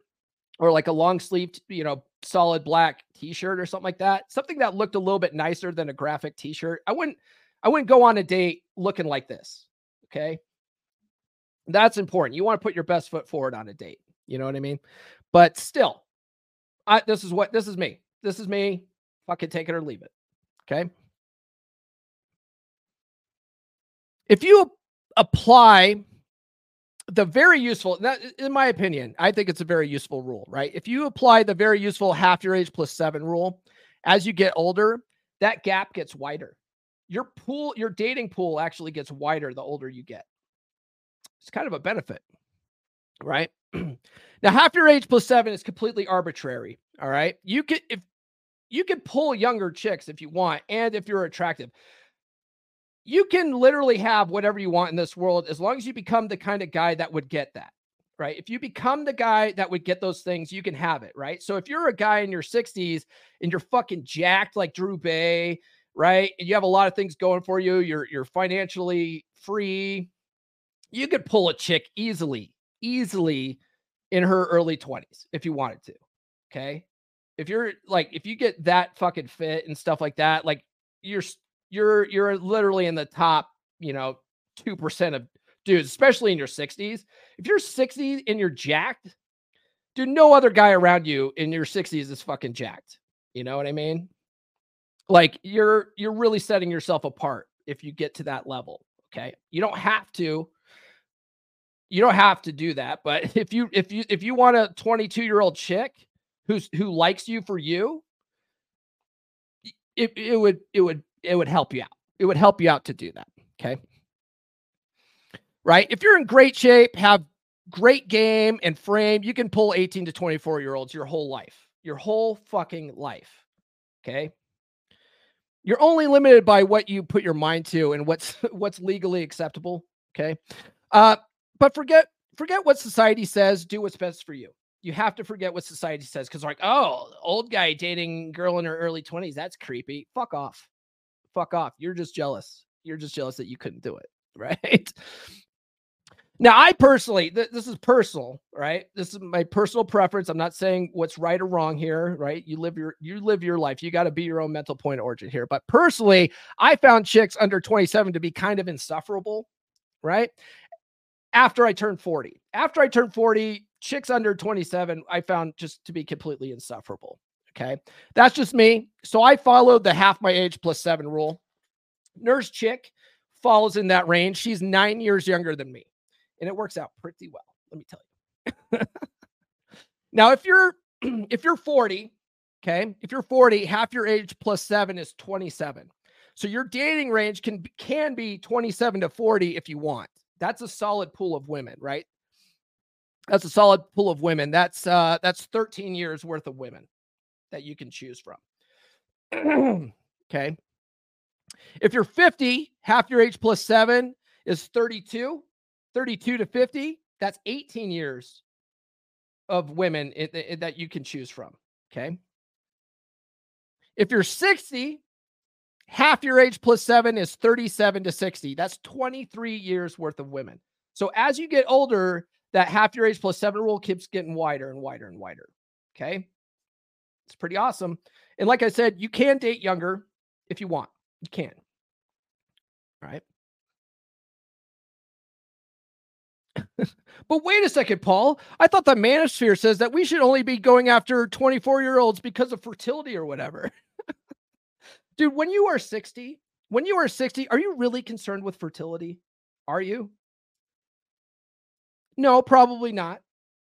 or like a long sleeved, you know, solid black t-shirt or something like that. Something that looked a little bit nicer than a graphic t-shirt. I wouldn't I wouldn't go on a date looking like this. Okay. That's important. You want to put your best foot forward on a date. You know what I mean? But still, I this is what this is me. This is me. Fucking take it or leave it. Okay. If you apply the very useful, in my opinion, I think it's a very useful rule, right? If you apply the very useful half your age plus seven rule, as you get older, that gap gets wider your pool, your dating pool actually gets wider the older you get. It's kind of a benefit, right? now, half your age plus seven is completely arbitrary. All right. You could, if you could pull younger chicks if you want, and if you're attractive, you can literally have whatever you want in this world as long as you become the kind of guy that would get that. Right. If you become the guy that would get those things, you can have it. Right. So if you're a guy in your 60s and you're fucking jacked like Drew Baye, right? And you have a lot of things going for you. You're you're financially free. You could pull a chick easily, easily in her early 20s if you wanted to. Okay. If you're like, if you get that fucking fit and stuff like that, like you're you're you're literally in the top, you know, two percent of dudes, especially in your 60s. If you're 60 and you're jacked, dude, no other guy around you in your 60s is fucking jacked. You know what I mean? Like you're you're really setting yourself apart if you get to that level. Okay. You don't have to you don't have to do that, but if you if you if you want a 22 year old chick who's who likes you for you, it, it would it would it would help you out. It would help you out to do that. Okay. Right. If you're in great shape, have great game and frame, you can pull 18 to 24 year olds your whole life, your whole fucking life. Okay. You're only limited by what you put your mind to and what's what's legally acceptable. Okay. Uh, but forget forget what society says. Do what's best for you. You have to forget what society says because like, oh, old guy dating girl in her early 20s. That's creepy. Fuck off. Fuck off. You're just jealous. You're just jealous that you couldn't do it. Right. Now, I personally, th- this is personal, right? This is my personal preference. I'm not saying what's right or wrong here, right? You live your you live your life. You got to be your own mental point of origin here. But personally, I found chicks under 27 to be kind of insufferable, right? After I turned 40. After I turned 40, chicks under 27, I found just to be completely insufferable. Okay. That's just me. So I followed the half my age plus seven rule. Nurse chick falls in that range. She's nine years younger than me and it works out pretty well. Let me tell you. now, if you're if you're 40, okay, if you're 40, half your age plus seven is 27. So your dating range can can be 27 to 40 if you want. That's a solid pool of women, right? That's a solid pool of women. That's uh that's 13 years worth of women that you can choose from. okay. If you're 50, half your age plus 7 is 32. 32 to 50, that's 18 years of women it, it, that you can choose from. Okay. If you're 60, half your age plus seven is 37 to 60. That's 23 years worth of women. So as you get older, that half your age plus seven rule keeps getting wider and wider and wider. Okay. It's pretty awesome. And like I said, you can date younger if you want. You can. All right. but wait a second, Paul. I thought the manosphere says that we should only be going after 24 year olds because of fertility or whatever. Dude, when you are 60, when you are 60, are you really concerned with fertility? Are you? No, probably not.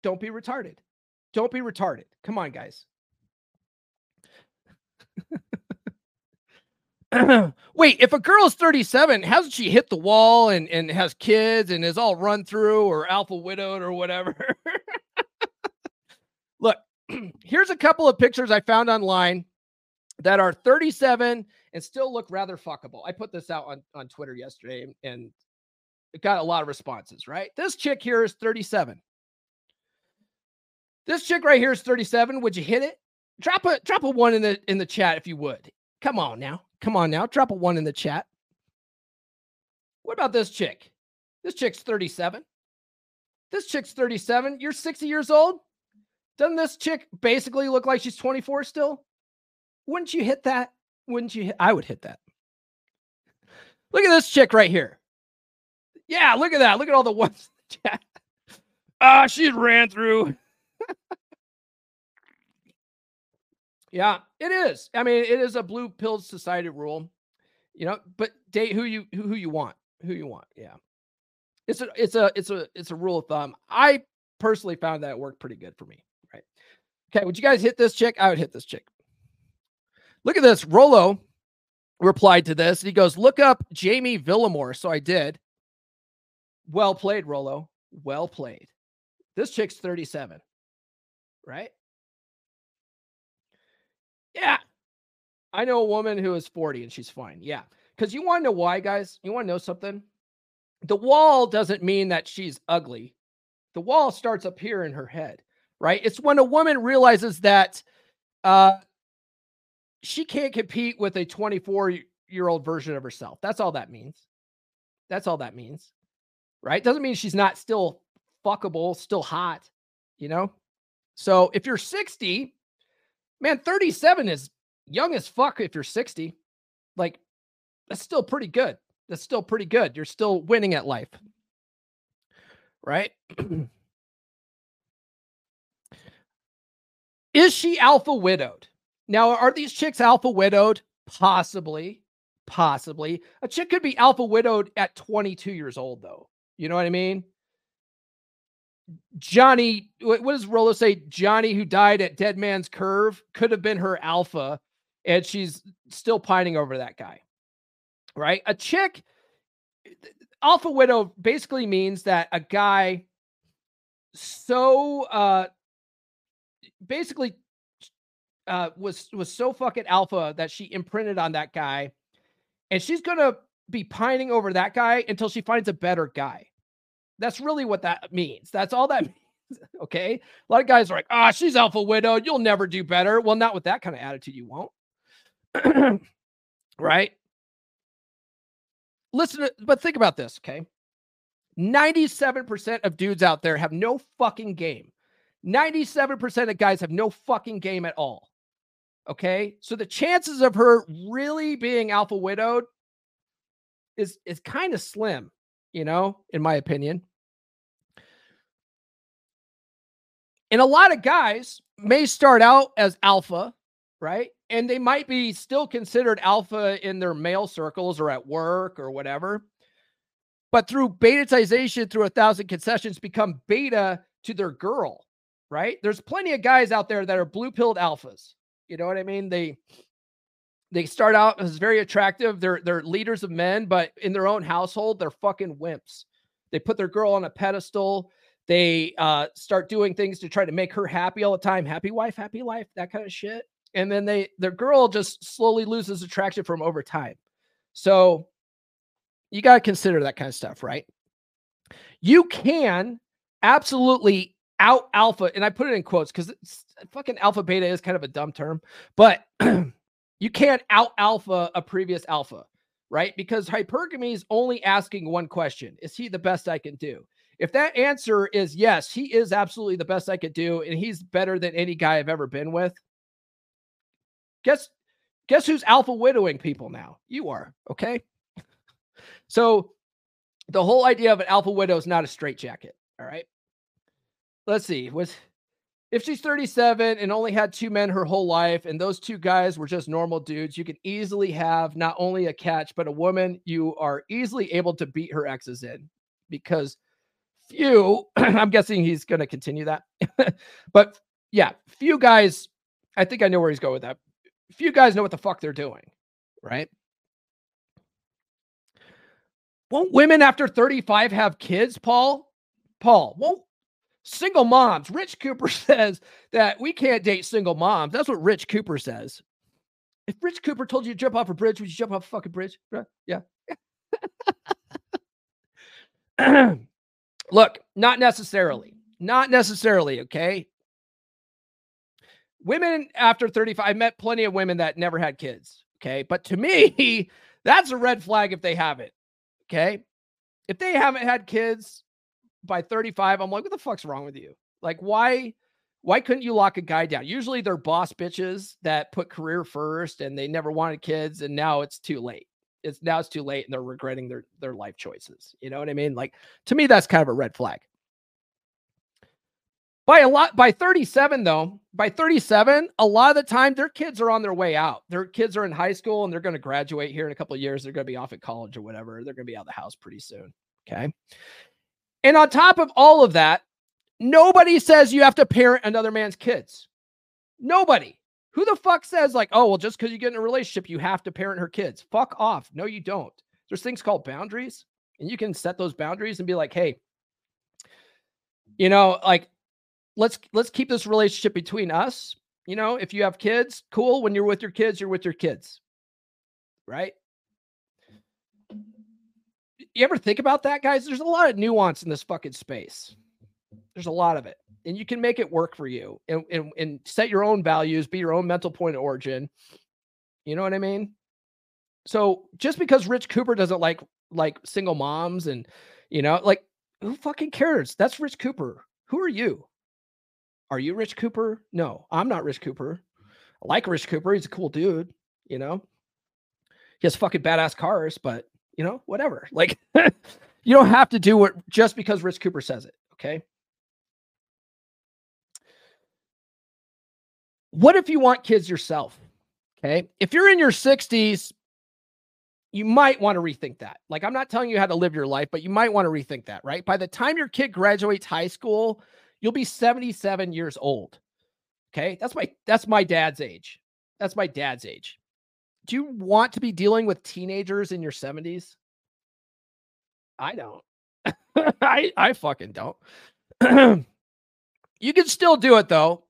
Don't be retarded. Don't be retarded. Come on, guys. Wait, if a girl is 37, hasn't she hit the wall and, and has kids and is all run through or alpha widowed or whatever? Look, here's a couple of pictures I found online that are 37 and still look rather fuckable. I put this out on, on Twitter yesterday and it got a lot of responses, right? This chick here is 37. This chick right here is 37. Would you hit it? Drop a drop a one in the in the chat if you would. Come on now. Come on now, drop a one in the chat. What about this chick? This chick's 37. This chick's 37. You're 60 years old. Doesn't this chick basically look like she's 24 still? Wouldn't you hit that? Wouldn't you hit? I would hit that. Look at this chick right here. Yeah, look at that. Look at all the ones. Ah, she ran through. Yeah, it is. I mean, it is a blue pill society rule, you know. But date who you who, you want, who you want. Yeah, it's a it's a it's a it's a rule of thumb. I personally found that worked pretty good for me. Right. Okay. Would you guys hit this chick? I would hit this chick. Look at this. Rollo replied to this. He goes, "Look up Jamie Villamore." So I did. Well played, Rollo. Well played. This chick's 37. Right? Yeah. I know a woman who is 40 and she's fine. Yeah. Because you want to know why, guys? You want to know something? The wall doesn't mean that she's ugly. The wall starts up here in her head, right? It's when a woman realizes that uh, she can't compete with a 24 year old version of herself. That's all that means. That's all that means, right? Doesn't mean she's not still fuckable, still hot, you know? So if you're 60 man, 37 is young as fuck if you're 60. Like, that's still pretty good. That's still pretty good. You're still winning at life. Right? is she alpha widowed? Now, are these chicks alpha widowed? Possibly. Possibly. A chick could be alpha widowed at 22 years old, though. You know what I mean? Johnny, what does Rollo say? Johnny, who died at Dead Man's Curve, could have been her alpha, and she's still pining over that guy. Right? A chick, alpha widow basically means that a guy so uh basically uh was was so fucking alpha that she imprinted on that guy and she's gonna be pining over that guy until she finds a better guy that's really what that means that's all that means okay a lot of guys are like ah oh, she's alpha widow you'll never do better well not with that kind of attitude you won't right listen to, but think about this okay 97% of dudes out there have no fucking game. 97% of guys have no fucking game at all. Okay? So the chances of her really being alpha widowed is is kind of slim, you know, in my opinion. And a lot of guys may start out as alpha, right? And they might be still considered alpha in their male circles or at work or whatever. But through betatization through a thousand concessions become beta to their girl right? There's plenty of guys out there that are blue pilled alphas you know what i mean? They they start out as very attractive. They're they're leaders of men but in their own household they're fucking wimps. They put their girl on a pedestal they uh, start doing things to try to make her happy all the time happy wife happy life that kind of shit and then they their girl just slowly loses attraction from over time so you got to consider that kind of stuff, right? You can absolutely out alpha, and I put it in quotes because fucking alpha beta is kind of a dumb term, but you can't out alpha a previous alpha, right? Because hypergamy is only asking one question Is he the best I can do? If that answer is yes, he is absolutely the best I could do, and he's better than any guy I've ever been with. Guess guess who's alpha widowing people now? You are, okay? So the whole idea of an alpha widow is not a straitjacket. All right. Let's see. Was if she's 37 and only had two men her whole life, and those two guys were just normal dudes, you can easily have not only a catch, but a woman you are easily able to beat her exes in because few, I'm guessing he's going to continue that. but yeah, few guys, I think I know where he's going with that. Few guys know what the fuck they're doing, right? Won't women after 35 have kids, Paul? Paul, won't single moms? Rich Cooper says that we can't date single moms. That's what Rich Cooper says. If Rich Cooper told you to jump off a bridge, would you jump off a fucking bridge? Yeah. Look, not necessarily. Not necessarily, okay? Women after 35, I met plenty of women that never had kids, okay? But to me, that's a red flag if they have it. Okay. If they haven't had kids by 35, I'm like, what the fuck's wrong with you? Like, why? Why couldn't you lock a guy down? Usually they're boss bitches that put career first and they never wanted kids and now it's too late. It's now it's too late and they're regretting their their life choices. You know what I mean? Like to me that's kind of a red flag. By a lot by 37 though, by 37, a lot of the time their kids are on their way out. Their kids are in high school and they're going to graduate here in a couple years. They're going to be off at college or whatever. They're going to be out of the house pretty soon. Okay. And on top of all of that, nobody says you have to parent another man's kids. Nobody. Who the fuck says, like, oh, well, just because you get in a relationship, you have to parent her kids? Fuck off. No, you don't. There's things called boundaries, and you can set those boundaries and be like, hey, you know, like let's let's keep this relationship between us. You know, if you have kids, cool. When you're with your kids, you're with your kids. Right? You ever think about that, guys? There's a lot of nuance in this fucking space. There's a lot of it. And you can make it work for you and, and, and set your own values, be your own mental point of origin. You know what I mean? So just because Rich Cooper doesn't like like single moms and you know, like who fucking cares? That's Rich Cooper. Who are you? Are you Rich Cooper? No, I'm not Rich Cooper. I like Rich Cooper. He's a cool dude, you know. He has fucking badass cars, but you know, whatever. Like you don't have to do what just because Rich Cooper says it, okay? What if you want kids yourself? Okay. If you're in your 60s, you might want to rethink that. Like, I'm not telling you how to live your life, but you might want to rethink that, right? By the time your kid graduates high school, you'll be 77 years old. Okay. That's my that's my dad's age. That's my dad's age. Do you want to be dealing with teenagers in your 70s? I don't. I I fucking don't. you can still do it though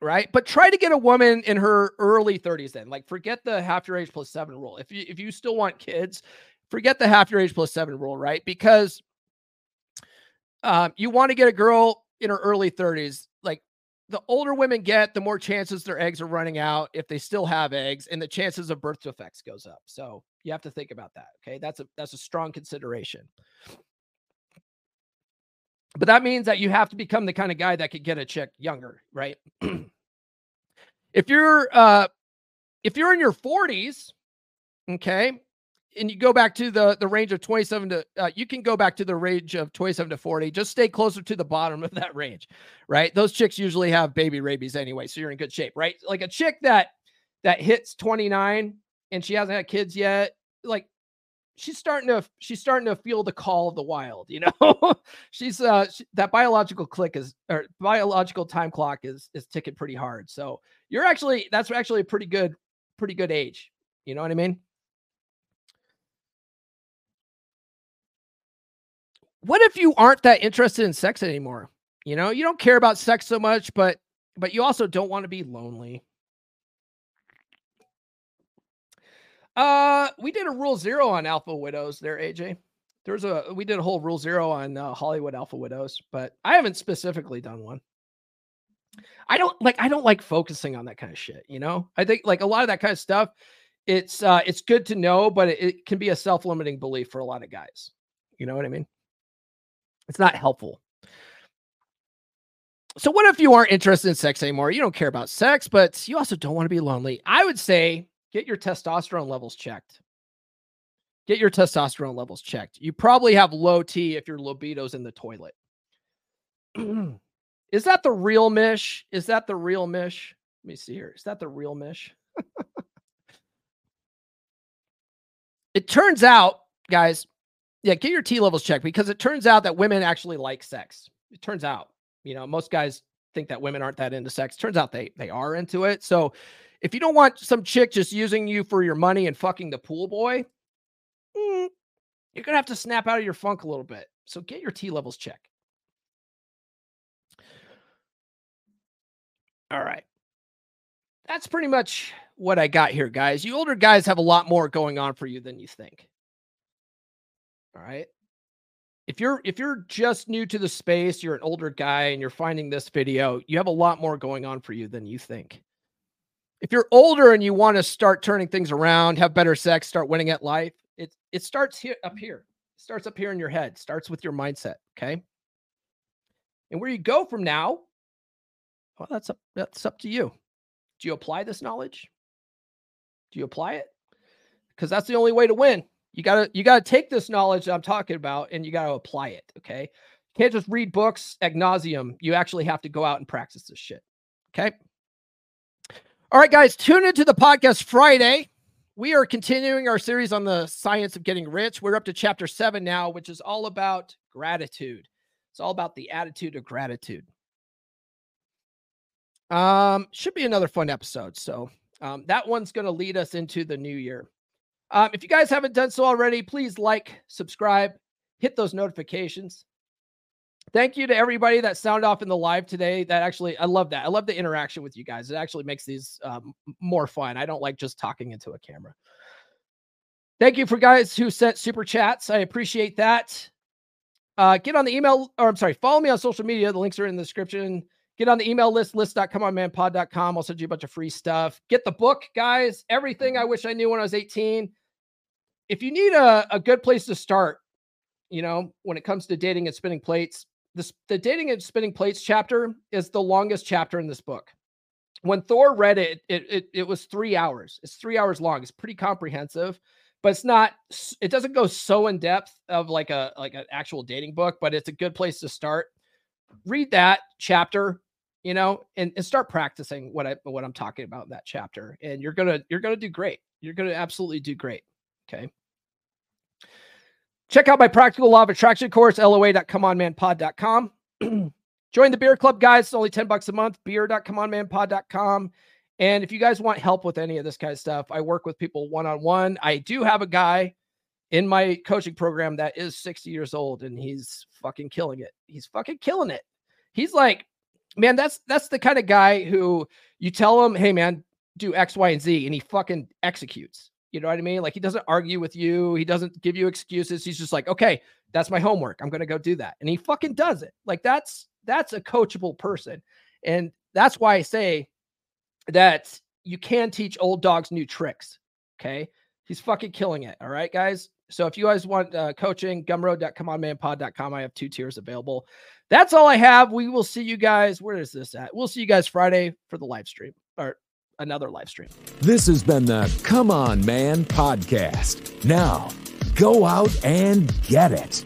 right? But try to get a woman in her early 30s then. Like forget the half your age plus 7 rule. If you if you still want kids, forget the half your age plus 7 rule, right? Because um, you want to get a girl in her early 30s. Like the older women get, the more chances their eggs are running out if they still have eggs, and the chances of birth defects goes up. So you have to think about that. Okay, that's a that's a strong consideration. But that means that you have to become the kind of guy that could get a chick younger, right? if you're uh if you're in your 40s, okay, and you go back to the the range of 27 to uh, you can go back to the range of 27 to 40 just stay closer to the bottom of that range right those chicks usually have baby rabies anyway so you're in good shape right like a chick that that hits 29 and she hasn't had kids yet like she's starting to she's starting to feel the call of the wild you know? She's uh she, that biological click is or biological time clock is is ticking pretty hard. So you're actually that's actually a pretty good pretty good age you know what i mean? What if you aren't that interested in sex anymore? You know you don't care about sex so much but but you also don't want to be lonely Uh, we did a rule zero on alpha widows there, AJ. There's a we did a whole rule zero on uh, Hollywood alpha widows, but I haven't specifically done one. I don't like I don't like focusing on that kind of shit, you know? I think like a lot of that kind of stuff it's uh it's good to know, but it, it can be a self-limiting belief for a lot of guys. You know what I mean? It's not helpful. So what if you aren't interested in sex anymore? You don't care about sex, but you also don't want to be lonely. I would say get your testosterone levels checked. Get your testosterone levels checked. You probably have low T if your libido's in the toilet. Is that the real Mish? Is that the real Mish? Let me see here. Is that the real Mish? it turns out, guys, yeah, get your T levels checked because it turns out that women actually like sex. It turns out, you know, most guys think that women aren't that into sex. Turns out they they are into it. So if you don't want some chick just using you for your money and fucking the pool boy, mm, you're gonna have to snap out of your funk a little bit. So get your T levels checked. All right. That's pretty much what I got here, guys. You older guys have a lot more going on for you than you think. All right. If you're if you're just new to the space, you're an older guy and you're finding this video, you have a lot more going on for you than you think. If you're older and you want to start turning things around, have better sex, start winning at life, it it starts here up here. It starts up here in your head. Starts with your mindset, okay? And where you go from now, well, that's up that's up to you. Do you apply this knowledge? Do you apply it? Because that's the only way to win. You gotta you gotta take this knowledge that I'm talking about and you gotta apply it. Okay. You can't just read books ad nauseum. You actually have to go out and practice this shit. Okay. All right, guys, tune into the podcast Friday. We are continuing our series on the science of getting rich. We're up to chapter seven now, which is all about gratitude. It's all about the attitude of gratitude. Um, should be another fun episode. So um, that one's going to lead us into the new year. Um, if you guys haven't done so already, please like, subscribe, hit those notifications. Thank you to everybody that sound off in the live today. That actually, I love that. I love the interaction with you guys. It actually makes these um, more fun. I don't like just talking into a camera. Thank you for guys who sent super chats. I appreciate that. Uh, get on the email, or I'm sorry, follow me on social media. The links are in the description. Get on the email list, list.comeonmanpod.com. I'll send you a bunch of free stuff. Get the book, guys. Everything I wish I knew when I was 18. If you need a, a good place to start, you know, when it comes to dating and spinning plates, the dating and spinning plates chapter is the longest chapter in this book. When Thor read it, it, it, it was three hours. It's three hours long. It's pretty comprehensive, but it's not. It doesn't go so in depth of like a like an actual dating book, but it's a good place to start. Read that chapter you know, and, and start practicing what I what I'm talking about in that chapter. And you're gonna you're gonna do great. You're gonna absolutely do great. Okay. Check out my practical law of attraction course, loa.comeonmanpod.com. Join the beer club, guys. It's only 10 bucks a month. Beer.comeonmanpod.com. And if you guys want help with any of this kind of stuff, I work with people one on one. I do have a guy in my coaching program that is 60 years old and he's fucking killing it. He's fucking killing it. He's like, man, that's that's the kind of guy who you tell him, hey man, do X, Y, and Z, and he fucking executes. You know what I mean? Like he doesn't argue with you, he doesn't give you excuses. He's just like, okay, that's my homework. I'm gonna go do that. And he fucking does it. Like that's that's a coachable person. And that's why I say that you can teach old dogs new tricks. Okay. He's fucking killing it. All right, guys. So if you guys want uh, coaching, gumroad.comeonmanpod.com. I have two tiers available. That's all I have. We will see you guys. Where is this at? We'll see you guys Friday for the live stream or another live stream.
This has been the Come On Man podcast. Now, go out and get it.